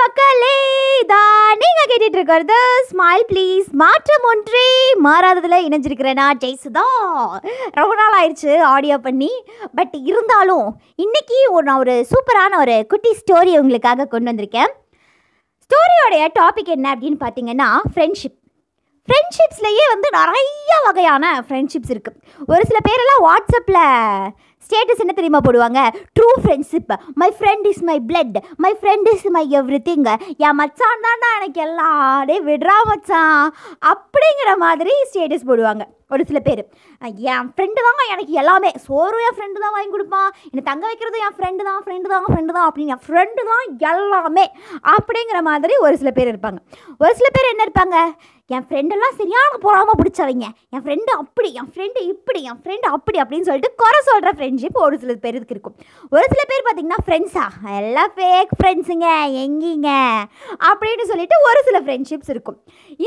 மக்களே தான் நீங்க கேட்டுட்டு இருக்கிறது ஸ்மைல் ப்ளீஸ் மாற்றம் ஒன்றே மாறாததுல இணைஞ்சிருக்கிறேனா ஜெய்ஸு ஜெய்சுதா. ரொம்ப நாள் ஆயிடுச்சு ஆடியோ பண்ணி. பட் இருந்தாலும் இன்னைக்கு ஒரு நான் ஒரு சூப்பரான ஒரு குட்டி ஸ்டோரி உங்களுக்காக கொண்டு வந்திருக்கேன். ஸ்டோரியோடைய டாபிக் என்ன அப்படின்னு பார்த்தீங்கன்னா ஃப்ரெண்ட்ஷிப் ஃப்ரெண்ட்ஷிப்ஸ்லேயே வந்து நிறைய வகையான ஃப்ரெண்ட்ஷிப்ஸ் இருக்குது ஒரு சில பேரெல்லாம் வாட்ஸ்அப்பில் ஸ்டேட்டஸ் என்ன தெரியுமா போடுவாங்க? True friendship my friend is my blood my friend is my everything என் மச்சான் தான்டா எனக்கு எல்லாரே விடுறா விட்றா மச்சான். அப்படிங்கிற மாதிரி ஸ்டேட்டஸ் போடுவாங்க. ஒரு சில பேர். என் ஃப்ரெண்டு தாங்க எனக்கு எல்லாமே. சோறும் என் ஃப்ரெண்டு தான் வாங்கி கொடுப்பான். என்னை தங்க வைக்கிறதும் என் ஃப்ரெண்டு தான் ஃப்ரெண்டு தான் ஃப்ரெண்டு தான் அப்படின்னு என் ஃப்ரெண்டு தான் எல்லாமே. அப்படிங்கிற மாதிரி ஒரு சில பேர் இருப்பாங்க. ஒரு சில பேர் என்ன இருப்பாங்க? என் ஃப்ரெண்டெல்லாம் சரியான பொறாமல் பிடிச்சவங்க. என் ஃப்ரெண்டு அப்படி என் ஃப்ரெண்டு இப்படி என் ஃப்ரெண்டு அப்படி அப்படின்னு சொல்லிட்டு குறை சொல்கிற ஃப்ரெண்ட்ஷிப் ஒரு சில பேருக்கு இருக்கும். ஒரு சில பேர் பார்த்தீங்கன்னா ஃப்ரெண்ட்ஸா எல்லாம் ஃபேக் ஃப்ரெண்ட்ஸுங்க எங்கீங்க? அப்படின்னு சொல்லிட்டு ஒரு சில ஃப்ரெண்ட்ஷிப்ஸ் இருக்கும்.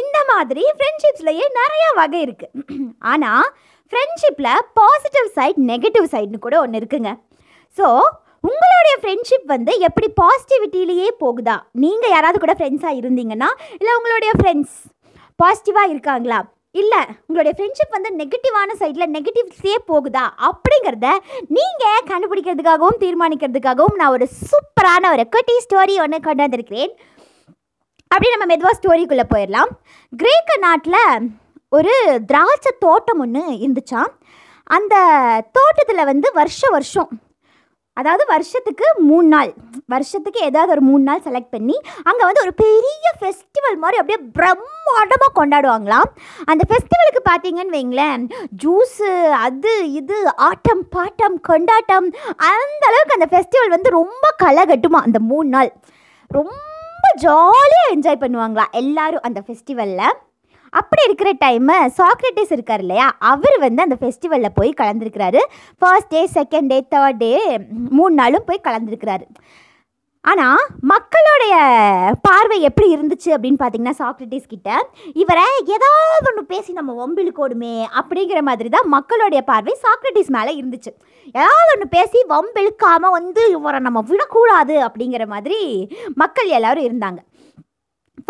இந்த மாதிரி ஃப்ரெண்ட்ஷிப்ஸ்லையே நிறைய வகை இருக்குது ஆனால் ஃப்ரெண்ட்ஷிப்பில் பாசிட்டிவ் சைட் நெகட்டிவ் சைடுன்னு கூட ஒன்று இருக்குங்க. ஸோ உங்களுடைய ஃப்ரெண்ட்ஷிப் வந்து எப்படி பாசிட்டிவிட்டிலேயே போகுதா? நீங்கள் யாராவது கூட ஃப்ரெண்ட்ஸாக இருந்தீங்கன்னா இல்லை உங்களுடைய ஃப்ரெண்ட்ஸ் பாசிட்டிவாக இருக்காங்களா? இல்லை உங்களுடைய ஃப்ரெண்ட்ஷிப் வந்து நெகட்டிவான சைடில் நெகட்டிவ்ஸே போகுதா? அப்படிங்கிறத நீங்கள் கண்டுபிடிக்கிறதுக்காகவும் தீர்மானிக்கிறதுக்காகவும் நான் ஒரு சூப்பரான ஒரு குட்டி ஸ்டோரி ஒன்று கொண்டு வந்திருக்கிறேன் நம்ம மெதுவாக ஸ்டோரிக்குள்ளே போயிடலாம். கிரேக்க நாட்டில் ஒரு திராட்சை தோட்டம் ஒன்று இருந்துச்சான் அந்த தோட்டத்தில் வந்து வருஷ வருஷம் அதாவது வருஷத்துக்கு மூணு நாள். வருஷத்துக்கு ஏதாவது ஒரு மூணு நாள் செலக்ட் பண்ணி அங்கே வந்து ஒரு பெரிய ஃபெஸ்டிவல் மாதிரி அப்படியே பிரம்மாண்டமாக கொண்டாடுவாங்களாம். அந்த ஃபெஸ்டிவலுக்கு பார்த்தீங்கன்னு வைங்களேன் ஜூஸு அது இது ஆட்டம் பாட்டம் கொண்டாட்டம் அந்த அளவுக்கு அந்த ஃபெஸ்டிவல் வந்து ரொம்ப களை கட்டுமா அந்த மூணு நாள். ரொம்ப ஜாலியாக என்ஜாய் பண்ணுவாங்களா எல்லாரும் அந்த ஃபெஸ்டிவலில் அப்படி இருக்கிற டைமு சாக்ரட்டிஸ் இருக்கார் இல்லையா? அவர் வந்து அந்த ஃபெஸ்டிவலில் போய் கலந்துருக்கிறாரு. First day second day third day மூணு நாளும் போய் கலந்துருக்கிறாரு. ஆனால் மக்களுடைய பார்வை எப்படி இருந்துச்சு அப்படின்னு பார்த்தீங்கன்னா சாக்ரட்டிஸ் கிட்ட இவரை ஏதாவது ஒன்று பேசி நம்ம வம்பிழுக்கோடுமே அப்படிங்கிற மாதிரி தான் மக்களுடைய பார்வை சாக்ரட்டிஸ் மேலே இருந்துச்சு. ஏதாவது ஒன்று பேசி வம்பிழுக்காமல் வந்து இவரை நம்ம விடக்கூடாது அப்படிங்கிற மாதிரி மக்கள் எல்லோரும் இருந்தாங்க.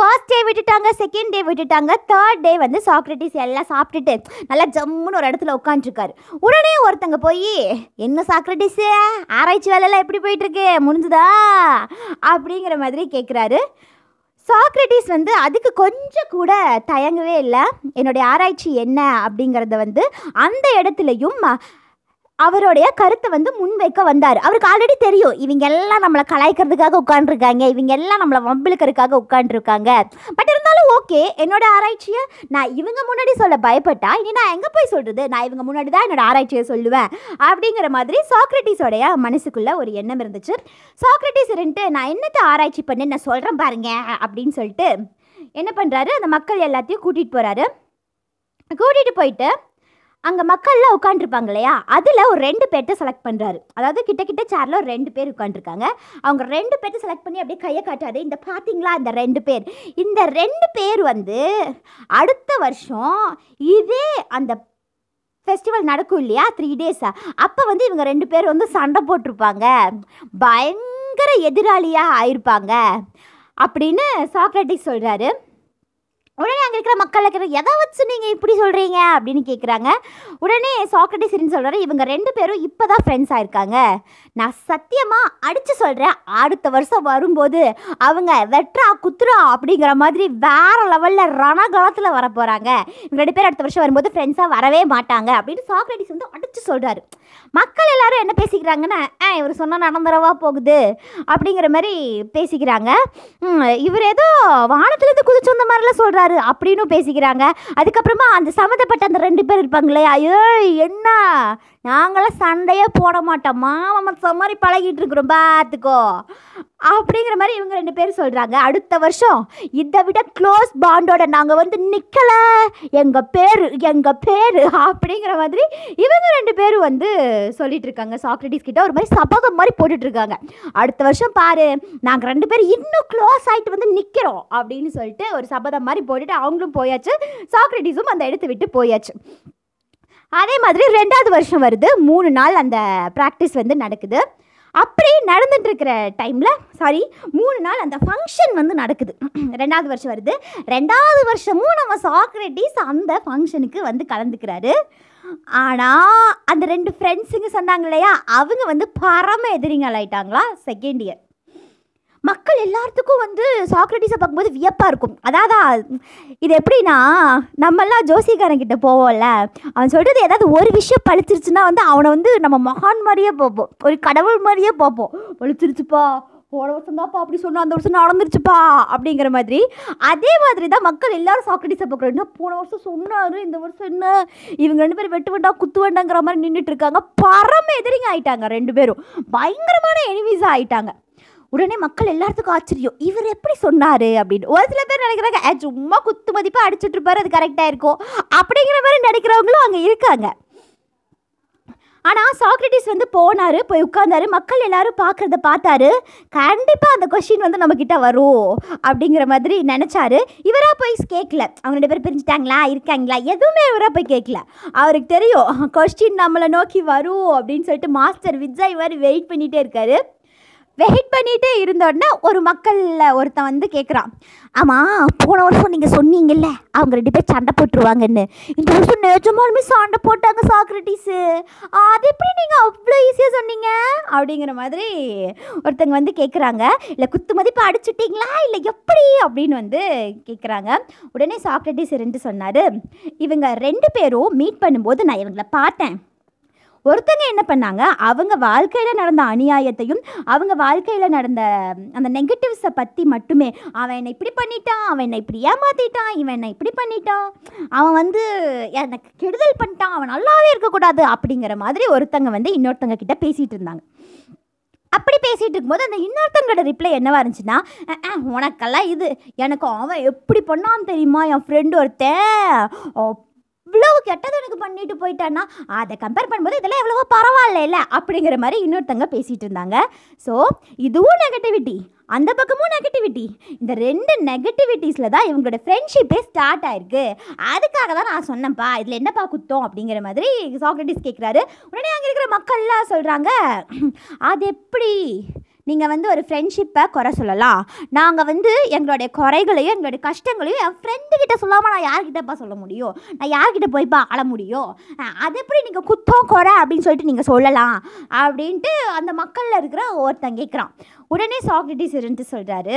ஃபர்ஸ்ட் டே விட்டுட்டாங்க செகண்ட் டே விட்டுட்டாங்க தேர்ட் டே வந்து சாக்ரட்டிஸ் எல்லாம் சாப்பிட்டுட்டு நல்லா ஜம்முன்னு ஒரு இடத்துல உட்காந்துருக்காரு உடனே ஒருத்தங்க போய் என்ன சாக்ரட்டிஸு? ஆராய்ச்சி வேலையெல்லாம் எப்படி போயிட்டுருக்கு? முடிஞ்சுதா? அப்படிங்கிற மாதிரி கேட்குறாரு சாக்ரட்டிஸ் வந்து அதுக்கு கொஞ்சம் கூட தயங்கவே இல்லை. என்னுடைய ஆராய்ச்சி என்ன? அப்படிங்கிறத வந்து அந்த இடத்துலையும் அவருடைய கருத்தை வந்து முன்வைக்க வந்தார். அவருக்கு ஆல்ரெடி தெரியும். இவங்க எல்லாம் நம்மளை கலாய்க்கிறதுக்காக உட்காந்துருக்காங்க இவங்க எல்லாம் நம்மளை வம்பிழுக்கிறதுக்காக உட்காந்துருக்காங்க பட் இருந்தாலும் ஓகே என்னோட ஆராய்ச்சியை நான் இவங்க முன்னாடி சொல்ல பயப்பட்டா இனி நான் எங்கே போய் சொல்கிறது நான் இவங்க முன்னாடி தான் என்னோட ஆராய்ச்சியை சொல்லுவேன். அப்படிங்கிற மாதிரி சாக்ரட்டிஸோடைய மனசுக்குள்ளே ஒரு எண்ணம் இருந்துச்சு. சாக்ரட்டிஸ் இருந்துட்டு நான் என்னத்தை ஆராய்ச்சி பண்ணி நான் சொல்கிறேன் பாருங்க அப்படின்னு சொல்லிட்டு என்ன பண்ணுறாரு அந்த மக்கள் எல்லாத்தையும் கூட்டிகிட்டு போகிறாரு கூட்டிகிட்டு போயிட்டு அங்கே மக்கள்லாம் உட்காந்துருப்பாங்க இல்லையா அதில் ஒரு ரெண்டு பேர்த்த செலக்ட் பண்ணுறாரு அதாவது கிட்ட கிட்ட சேரில் ஒரு ரெண்டு பேர் உட்காந்துருக்காங்க அவங்க ரெண்டு பேர்த்த செலக்ட் பண்ணி அப்படியே கையை காட்டாரு இந்த பார்த்தீங்களா இந்த ரெண்டு பேர். இந்த ரெண்டு பேர் வந்து அடுத்த வருஷம் இதே அந்த ஃபெஸ்டிவல் நடக்கும் இல்லையா? த்ரீ டேஸாக அப்போ வந்து இவங்க ரெண்டு பேர் வந்து சண்டை போட்டிருப்பாங்க. பயங்கர எதிராளியாக ஆயிருப்பாங்க. அப்படின்னு சாக்ரட்டிஸ் சொல்கிறாரு உடனே அங்கே இருக்கிற மக்கள் இருக்கிற எதை வச்சு நீங்கள் இப்படி சொல்கிறீங்க அப்படின்னு கேட்குறாங்க உடனே சாக்ரட்டிஸ் என்ன சொல்கிறாரு இவங்க ரெண்டு பேரும் இப்போ தான் ஃப்ரெண்ட்ஸ் ஆயிருக்காங்க. நான் சத்தியமாக அடித்து சொல்கிறேன் அடுத்த வருஷம் வரும்போது அவங்க வெட்ரா குத்துரா அப்படிங்கிற மாதிரி வேறு லெவலில் ரணகாலத்தில் வர போகிறாங்க இவங்க ரெண்டு பேர் அடுத்த வருஷம் வரும்போது ஃப்ரெண்ட்ஸாக வரவே மாட்டாங்க அப்படின்னு சாக்ரட்டிஸ் வந்து அடித்து சொல்கிறாரு மக்கள் எல்லாரும் என்ன பேசிக்கிறாங்கன்னா ஆ இவர் சொன்னால் நடந்துடவா போகுது அப்படிங்கிற மாதிரி பேசிக்கிறாங்க. இவர் ஏதோ வானத்துலேருந்து குதிச்சு வந்த மாதிரிலாம் சொல்கிறாரு அப்படின்னு பேசிக்கிறாங்க. அதுக்கப்புறமா அந்த சம்மந்தப்பட்ட அந்த ரெண்டு பேர் இருப்பாங்களே ஐயோ என்ன? நாங்களாம் சண்டையே போட மாட்டோம். மாமன் மாதிரி பழகிட்டு இருக்கிறோம் பார்த்துக்கோ அப்படிங்கிற மாதிரி இவங்க ரெண்டு பேரும் சொல்கிறாங்க அடுத்த வருஷம் இதை விட க்ளோஸ் பாண்டோட நாங்கள் வந்து நிற்கலை எங்கள் பேர் எங்கள் பேர் அப்படிங்கிற மாதிரி இவங்க ரெண்டு பேரும் வந்து சொல்லிட்டு இருக்காங்க. சாக்ரட்டிஸ் கிட்ட ஒரு மாதிரி சபதம் மாதிரி போட்டுட்ருக்காங்க அடுத்த வருஷம் பாரு நாங்கள் ரெண்டு பேரும் இன்னும் க்ளோஸ் ஆகிட்டு வந்து நிற்கிறோம் அப்படின்னு சொல்லிட்டு ஒரு சபதம் மாதிரி போட்டுட்டு அவங்களும் போயாச்சு. சாக்ரட்டிஸும் அந்த இடத்த விட்டு போயாச்சு. அதே மாதிரி ரெண்டாவது வருஷம் வருது. மூணு நாள் அந்த ப்ராக்டிஸ் வந்து நடக்குது. அப்படி நடந்துட்டுருக்கிற டைமில் சாரி மூணு நாள் அந்த ஃபங்க்ஷன் வந்து நடக்குது. ரெண்டாவது வருஷம் வருது. ரெண்டாவது வருஷமும் நம்ம சாக்ரட்டிஸ் அந்த ஃபங்க்ஷனுக்கு வந்து கலந்துக்கிறாரு. ஆனால் அந்த ரெண்டு ஃப்ரெண்ட்ஸுங்க சொன்னாங்க இல்லையா? அவங்க வந்து பரம எதிரிங்கள் ஆயிட்டாங்களா செகண்ட் இயர் மக்கள் எல்லாத்துக்கும் வந்து சாக்ரட்டிஸை பார்க்கும்போது வியப்பாக இருக்கும். அதாவது இது எப்படின்னா நம்மெல்லாம் ஜோசிகாரன் போவோம்ல அவன் சொல்கிறது ஏதாவது ஒரு விஷயம் பழிச்சிருச்சுன்னா வந்து அவனை வந்து நம்ம மகான் மாதிரியே பார்ப்போம். ஒரு கடவுள் மாதிரியே பார்ப்போம். பழிச்சிருச்சுப்பா போன வருஷம் தான்ப்பா அப்படி சொன்னா அந்த வருஷம் நடந்துருச்சுப்பா அப்படிங்கிற மாதிரி. அதே மாதிரி தான் மக்கள் எல்லாரும் சாக்ரட்டிஸை பார்க்குறோம் போன வருஷம் சொன்னார் இந்த வருஷம் என்ன? இவங்க ரெண்டு பேரும் வெட்டு வேண்டாம் குத்து வேண்டாங்கிற மாதிரி நின்றுட்டு இருக்காங்க. பரம எதிரிங்க ஆயிட்டாங்க ரெண்டு பேரும். பயங்கரமான எனிமீஸாக ஆயிட்டாங்க. உடனே மக்கள் எல்லாத்துக்கும் ஆச்சரியம் இவர் எப்படி சொன்னார் அப்படின்னு. ஒரு சில பேர் நினைக்கிறாங்க "ஏ, சும்மா குத்து மதிப்பாக அடிச்சுட்டு இருப்பார் அது கரெக்டாக இருக்கும். அப்படிங்கிற மாதிரி நினைக்கிறவங்களும் அங்கே இருக்காங்க. ஆனால் சாக்ரட்டிஸ் வந்து போனார் போய் உட்காந்தாரு மக்கள் எல்லாரும் பார்க்குறத பார்த்தாரு. கண்டிப்பாக அந்த கொஷின் வந்து நம்மக்கிட்ட வரும் அப்படிங்கிற மாதிரி நினச்சாரு. இவராக போய் கேட்கல அவங்க ரெண்டு பேர் பிரிஞ்சுட்டாங்களா? இருக்காங்களா? எதுவுமே இவராக போய் கேட்கல அவருக்கு தெரியும் கொஸ்டின் நம்மளை நோக்கி வரும் அப்படின்னு சொல்லிட்டு மாஸ்டர் விஜய் மாதிரி வெயிட் பண்ணிகிட்டே இருக்காரு. வெயிட் பண்ணிகிட்டே இருந்தோடனே ஒரு மக்களில் ஒருத்தன் வந்து கேட்குறான் ஆமாம் போன வருஷம் நீங்கள் சொன்னீங்கல்ல அவங்க ரெண்டு பேர் சண்டை போட்டுருவாங்கன்னு. இந்த வருஷம் நிஜமாலுமே சண்டை போட்டாங்க சாக்ரட்டிஸு அது எப்படி நீங்கள் அவ்வளோ ஈஸியாக சொன்னீங்க? அப்படிங்கிற மாதிரி ஒருத்தங்க வந்து கேட்குறாங்க இல்லை குத்து மதிப்பு அடிச்சுட்டிங்களா? இல்லை எப்படி? அப்படின்னு வந்து கேட்குறாங்க உடனே சாக்ரட்டிஸ் ரெண்டு சொன்னார். இவங்க ரெண்டு பேரும் மீட் பண்ணும்போது நான் இவங்களை பார்த்தேன். ஒருத்தங்க என்ன பண்ணாங்க? அவங்க வாழ்க்கையில் நடந்த அநியாயத்தையும் அவங்க வாழ்க்கையில் நடந்த அந்த நெகட்டிவ்ஸை பற்றி மட்டுமே அவன் என்னை இப்படி பண்ணிட்டான் அவன் என்னை இப்படி ஏமாற்றிட்டான் இவன் என்னை இப்படி பண்ணிட்டான் அவன் வந்து எனக்கு கெடுதல் பண்ணிட்டான் அவன் நல்லாவே இருக்கக்கூடாது அப்படிங்கிற மாதிரி ஒருத்தங்க வந்து இன்னொருத்தங்க கிட்ட பேசிகிட்டு இருந்தாங்க. அப்படி பேசிகிட்டு இருக்கும்போது அந்த இன்னொருத்தங்களோட ரிப்ளை என்னவா இருந்துச்சுன்னா உனக்கெல்லாம் இது எனக்கு அவன் எப்படி பண்ணான்னு தெரியுமா? என் ஃப்ரெண்டு ஒருத்தன் இவ்வளவு கெட்டது எனக்கு பண்ணிட்டு போயிட்டான்னா அதை கம்பேர் பண்ணும்போது இதெல்லாம் எவ்வளவோ பரவாயில்ல அப்படிங்கிற மாதிரி இன்னொருத்தங்க பேசிகிட்டு இருந்தாங்க. ஸோ இதுவும் நெகட்டிவிட்டி அந்த பக்கமும் நெகட்டிவிட்டி இந்த ரெண்டு நெகட்டிவிட்டிஸில் தான் இவங்களோட ஃப்ரெண்ட்ஷிப்பே ஸ்டார்ட் ஆயிருக்கு. அதுக்காக தான் நான் சொன்னேன்ப்பா இதில் என்னப்பா குத்தம் அப்படிங்கிற மாதிரி சாக்ரட்டிஸ் கேட்குறாரு உடனே அங்கே இருக்கிற மக்கள்லாம் சொல்கிறாங்க அது எப்படி? நீங்கள் வந்து ஒரு ஃப்ரெண்ட்ஷிப்பை குறை சொல்லலாம். நாங்கள் வந்து எங்களுடைய குறைகளையும் எங்களுடைய கஷ்டங்களையும் என் ஃப்ரெண்டுக்கிட்ட சொல்லாமல் நான் யார்கிட்டப்பா சொல்ல முடியும்? நான் யார்கிட்ட போய்ப்பா ஆள முடியும்? அது எப்படி நீங்கள் குத்தம் குறை அப்படின்னு சொல்லிட்டு நீங்கள் சொல்லலாம் அப்படின்ட்டு அந்த மக்களில் இருக்கிற ஒருத்தன் கேட்குறான் உடனே சாக்ரட்டிஸ் இருந்துட்டு சொல்கிறாரு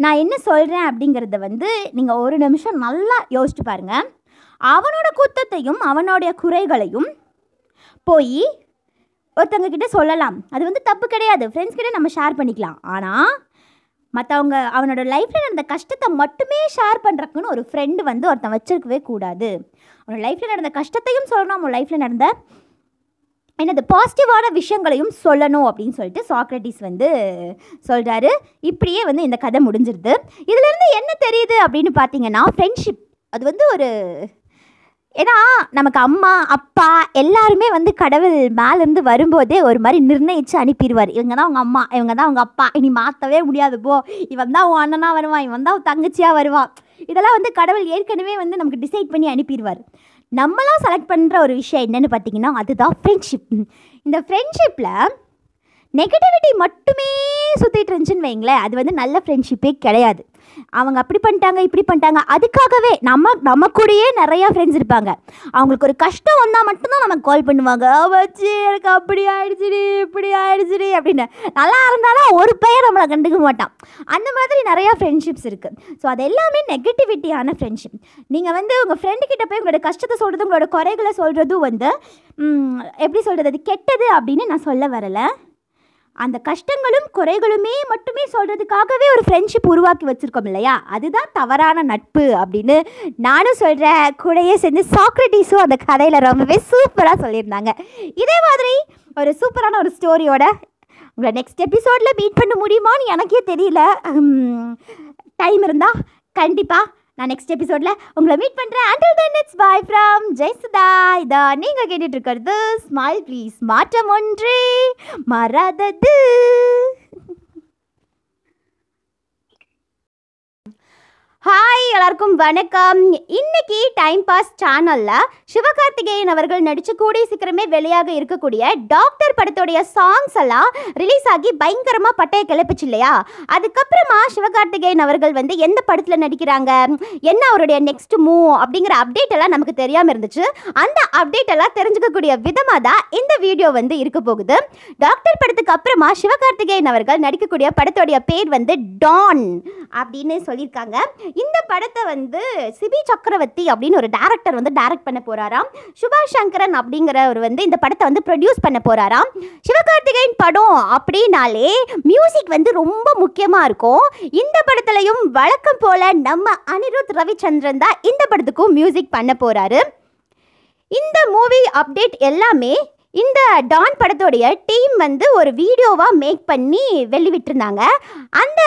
நான் என்ன சொல்கிறேன் அப்படிங்கிறத வந்து நீங்கள் ஒரு நிமிஷம் நல்லா யோசிச்சு பாருங்கள் அவனோட குத்தத்தையும் அவனுடைய குறைகளையும் போய் ஒருத்தவங்க கிட்ட சொல்லலாம். அது வந்து தப்பு கிடையாது. ஃப்ரெண்ட்ஸ் கிட்ட நம்ம ஷேர் பண்ணிக்கலாம். ஆனால் மற்றவங்க அவனோட லைஃப்பில் நடந்த கஷ்டத்தை மட்டுமே ஷேர் பண்ணுறக்குன்னு ஒரு ஃப்ரெண்டு வந்து ஒருத்தன் வச்சிருக்கவே கூடாது. அவனோட லைஃப்பில் நடந்த கஷ்டத்தையும் சொல்லணும். அவன் லைஃப்பில் நடந்த என்னது பாசிட்டிவான விஷயங்களையும் சொல்லணும் அப்படின்னு சொல்லிட்டு சாக்ரட்டிஸ் வந்து சொல்கிறாரு இப்படியே வந்து இந்த கதை முடிஞ்சிருது. இதுலேருந்து என்ன தெரியுது அப்படின்னு பார்த்தீங்கன்னா ஃப்ரெண்ட்ஷிப் அது வந்து ஒரு ஏன்னா நமக்கு அம்மா அப்பா எல்லாருமே வந்து கடவுள் மேலேருந்து வரும்போதே ஒரு மாதிரி நிர்ணயித்து அனுப்பிடுவார் இவங்க தான் அவங்க அம்மா இவங்க தான் அவங்க அப்பா. இனி மாற்றவே முடியாது போ. இவன் தான் உன் அண்ணனாக வருவான் இவன் தான் உன் தங்கச்சியாக வருவான். இதெல்லாம் வந்து கடவுள் ஏற்கனவே வந்து நமக்கு டிசைட் பண்ணி அனுப்பிடுவார் நம்மளாம் செலக்ட் பண்ணுற ஒரு விஷயம் என்னன்னு பார்த்தீங்கன்னா அதுதான் ஃப்ரெண்ட்ஷிப் இந்த ஃப்ரெண்ட்ஷிப்பில் நெகட்டிவிட்டி மட்டுமே சுற்றிட்டு இருந்துச்சுன்னு வைங்களேன் அது வந்து நல்ல ஃப்ரெண்ட்ஷிப்பே கிடையாது. அவங்க அப்படி பண்ணிட்டாங்க இப்படி பண்ணிட்டாங்க. அதுக்காகவே நம்ம நம்ம கூடயே நிறையா ஃப்ரெண்ட்ஸ் இருப்பாங்க. அவங்களுக்கு ஒரு கஷ்டம் வந்தால் மட்டும்தான் நமக்கு கால் பண்ணுவாங்க. வச்சு எனக்கு அப்படி ஆயிடுச்சுடி இப்படி ஆயிடுச்சுடி அப்படின்னு. நல்லா இருந்தாலும் ஒரு பெயர் நம்மளை கண்டுக்க மாட்டான். அந்த மாதிரி நிறையா ஃப்ரெண்ட்ஷிப்ஸ் இருக்குது ஸோ அது எல்லாமே நெகட்டிவிட்டியான ஃப்ரெண்ட்ஷிப் நீங்கள் வந்து உங்கள் ஃப்ரெண்டு கிட்ட போய் உங்களோட கஷ்டத்தை சொல்கிறது உங்களோட குறைகளை சொல்கிறதும் வந்து எப்படி சொல்கிறது அது கெட்டது அப்படின்னு நான் சொல்ல வரலை. அந்த கஷ்டங்களும் குறைகளுமே மட்டுமே சொல்கிறதுக்காகவே ஒரு ஃப்ரெண்ட்ஷிப் உருவாக்கி வச்சுருக்கோம் இல்லையா? அதுதான் தவறான நட்பு அப்படின்னு நானும் சொல்கிறேன் கூடையே சேர்ந்து சாக்ரட்டிஸும் அந்த கதையில் ரொம்பவே சூப்பராக சொல்லியிருந்தாங்க. இதே மாதிரி ஒரு சூப்பரான ஒரு ஸ்டோரியோட உங்களை நெக்ஸ்ட் எபிசோடில் மீட் பண்ண முடியுமான்னு எனக்கே தெரியல. டைம் இருந்தால் கண்டிப்பாக நான் நெக்ஸ்ட் எபிசோடில் உங்களை மீட் பண்ணுறேன் until then it's bye from Jayasudha. இதா நீங்கள் கேட்டுட்ருக்கிறது ஸ்மைல் ப்ளீஸ் மாற்றம் ஒன்றே மறாதது. ஹாய் எல்லாருக்கும் வணக்கம். இன்னைக்கு டைம் பாஸ் சேனலில் சிவகார்த்திகேயன் அவர்கள் நடிச்சு கூடிய சீக்கிரமே வெளியாக இருக்கக்கூடிய டாக்டர் படத்துடைய சாங்ஸ் எல்லாம் ரிலீஸ் ஆகி பயங்கரமாக பட்டையை கிளப்பிச்சு இல்லையா? அதுக்கப்புறமா சிவகார்த்திகேயன் அவர்கள் வந்து எந்த படத்தில் நடிக்கிறாங்க? என்ன அவருடைய நெக்ஸ்ட் மூவ் அப்படிங்கிற அப்டேட் எல்லாம் நமக்கு தெரியாமல் இருந்துச்சு. அந்த அப்டேட் எல்லாம் தெரிஞ்சுக்கக்கூடிய விதமாக தான் இந்த வீடியோ வந்து இருக்க போகுது. டாக்டர் படத்துக்கு அப்புறமா சிவகார்த்திகேயன் அவர்கள் நடிக்கக்கூடிய படத்துடைய பேர் வந்து டான் அப்படின்னு சொல்லியிருக்காங்க. இந்த படத்தை வந்து சிபி சக்கரவர்த்தி அப்படின்னு ஒரு டேரக்டர் வந்து டைரக்ட் பண்ண போகிறாராம் சுபாஷ் சங்கரன் அப்படிங்கிறவர் வந்து இந்த படத்தை வந்து ப்ரொடியூஸ் பண்ண போகிறாராம் சிவகார்த்திகேயன் படம் அப்படின்னாலே மியூசிக் வந்து ரொம்ப முக்கியமாக இருக்கும். இந்த படத்துலையும் வழக்கம் போல் நம்ம அனிருத் ரவிச்சந்திரன் தான் இந்த படத்துக்கும் மியூசிக் பண்ண போகிறாரு இந்த மூவி அப்டேட் எல்லாமே இந்த டான் படத்தோடைய டீம் வந்து ஒரு வீடியோவாக மேக் பண்ணி வெளிவிட்டிருந்தாங்க. அந்த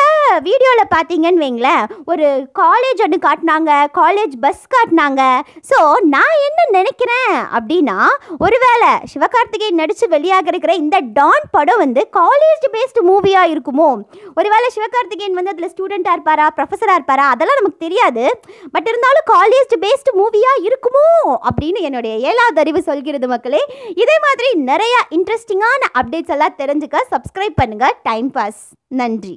வீடியோவில் பார்த்தீங்கன்னு வைங்களேன் ஒரு காலேஜ் ஒன்று காட்டினாங்க காலேஜ் பஸ் காட்டினாங்க. ஸோ நான் என்ன நினைக்கிறேன் அப்படின்னா ஒருவேளை சிவகார்த்திகேயன் நடித்து வெளியாக இருக்கிற இந்த டான் படம் வந்து காலேஜ் பேஸ்டு மூவியாக இருக்குமோ? ஒருவேளை சிவகார்த்திகேயன் வந்து அதில் ஸ்டூடெண்ட்டாக இருப்பாரா ப்ரொஃபஸராக இருப்பாரா? அதெல்லாம் நமக்கு தெரியாது. பட் இருந்தாலும் காலேஜ் பேஸ்டு மூவியாக இருக்குமோ? அப்படின்னு என்னுடைய ஏழாவது அறிவு சொல்கிறது மக்களே. இதே மாதிரி நிறைய இன்ட்ரெஸ்டிங்கான அப்டேட்ஸ் எல்லாம் தெரிஞ்சுக்க சப்ஸ்கிரைப் பண்ணுங்க. டைம் பாஸ் நன்றி.